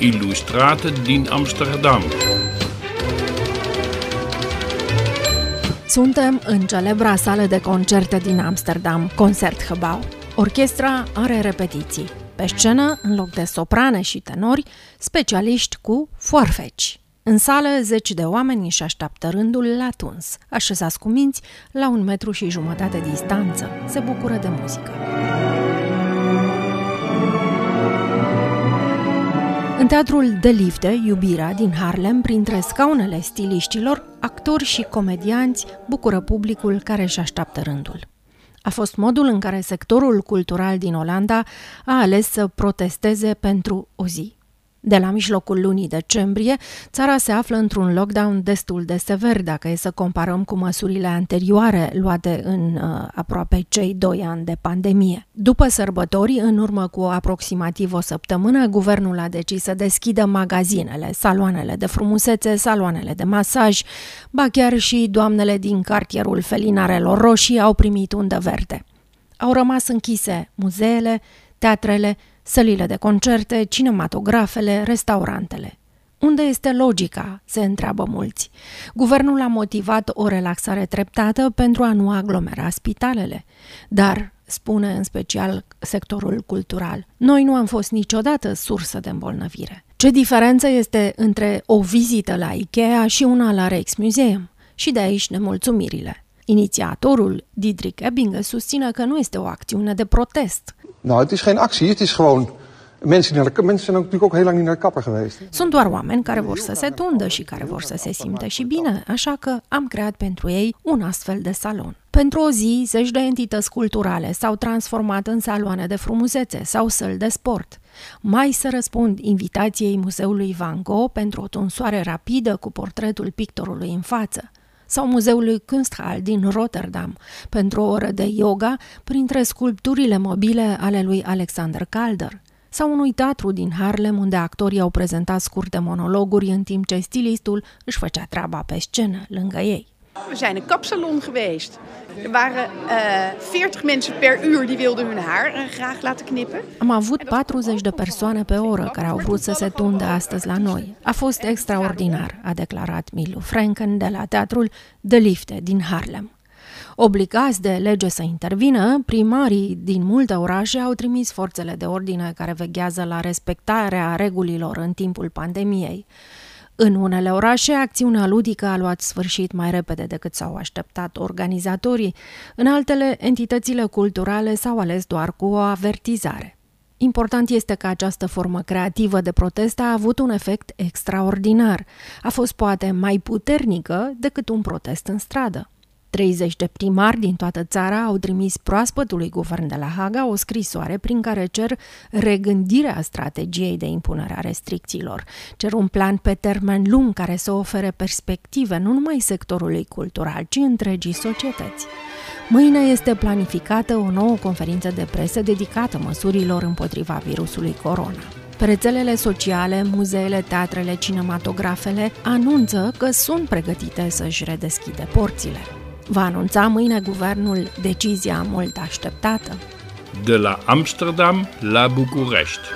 Illustrate din Amsterdam. Suntem în celebra sală de concerte din Amsterdam, Concertgebouw. Orchestra are repetiții. Pe scenă, în loc de soprane și tenori, specialiști cu foarfeci. În sală, zeci de oameni își așteaptă rândul la tuns, așezați cu minți la un metru și jumătate distanță. Se bucură de muzică. Teatrul De Lifte, Iubirea din Harlem, printre scaunele stiliștilor, actori și comedianți bucură publicul care își așteaptă rândul. A fost modul în care sectorul cultural din Olanda a ales să protesteze pentru o zi. De la mijlocul lunii decembrie, țara se află într-un lockdown destul de sever dacă e să comparăm cu măsurile anterioare luate în uh, aproape cei doi ani de pandemie. După sărbători, în urmă cu aproximativ o săptămână, guvernul a decis să deschidă magazinele, saloanele de frumusețe, saloanele de masaj, ba chiar și doamnele din cartierul Felinarelor Roșii au primit undă verde. Au rămas închise muzeele, teatrele, sălile de concerte, cinematografele, restaurantele. Unde este logica? se întreabă mulți. Guvernul a motivat o relaxare treptată pentru a nu aglomera spitalele. Dar, spune în special sectorul cultural, noi nu am fost niciodată sursă de îmbolnăvire. Ce diferență este între o vizită la Ikea și una la Rijksmuseum? Și de aici nemulțumirile. Inițiatorul, Didrik Ebbinge, susține că nu este o acțiune de protest, Nou, het is geen actie, het is gewoon Mensen, naar de, mensen zijn natuurlijk ook heel lang niet naar de kapper geweest. Sunt doar oameni care vor să se tundă și care vor să se simtă și bine, așa că am creat pentru ei un astfel de salon. Pentru o zi, zeci de entități culturale s-au transformat în saloane de frumusețe sau săli de sport. Mai să răspund invitației Muzeului Van Gogh pentru o tunsoare rapidă cu portretul pictorului în față sau Muzeului Kunsthal din Rotterdam pentru o oră de yoga printre sculpturile mobile ale lui Alexander Calder sau unui teatru din Harlem unde actorii au prezentat scurte monologuri în timp ce stilistul își făcea treaba pe scenă lângă ei. We zijn een kapsalon geweest. Er waren uh, eh, 40 mensen per uur die wilden hun haar uh, graag laten knippen. Am avut 40 de persoane pe oră care au vrut să se tundă astăzi la noi. A fost extraordinar, a declarat Milu Franken de la teatrul De Lifte din Harlem. Obligați de lege să intervină, primarii din multe orașe au trimis forțele de ordine care veghează la respectarea regulilor în timpul pandemiei. În unele orașe, acțiunea ludică a luat sfârșit mai repede decât s-au așteptat organizatorii, în altele, entitățile culturale s-au ales doar cu o avertizare. Important este că această formă creativă de protest a avut un efect extraordinar. A fost poate mai puternică decât un protest în stradă. 30 de primari din toată țara au trimis proaspătului guvern de la Haga o scrisoare prin care cer regândirea strategiei de impunere a restricțiilor. Cer un plan pe termen lung care să ofere perspective nu numai sectorului cultural, ci întregii societăți. Mâine este planificată o nouă conferință de presă dedicată măsurilor împotriva virusului corona. Pe rețelele sociale, muzeele, teatrele, cinematografele anunță că sunt pregătite să-și redeschide porțile. Va anunța mâine guvernul decizia mult așteptată. De la Amsterdam la București.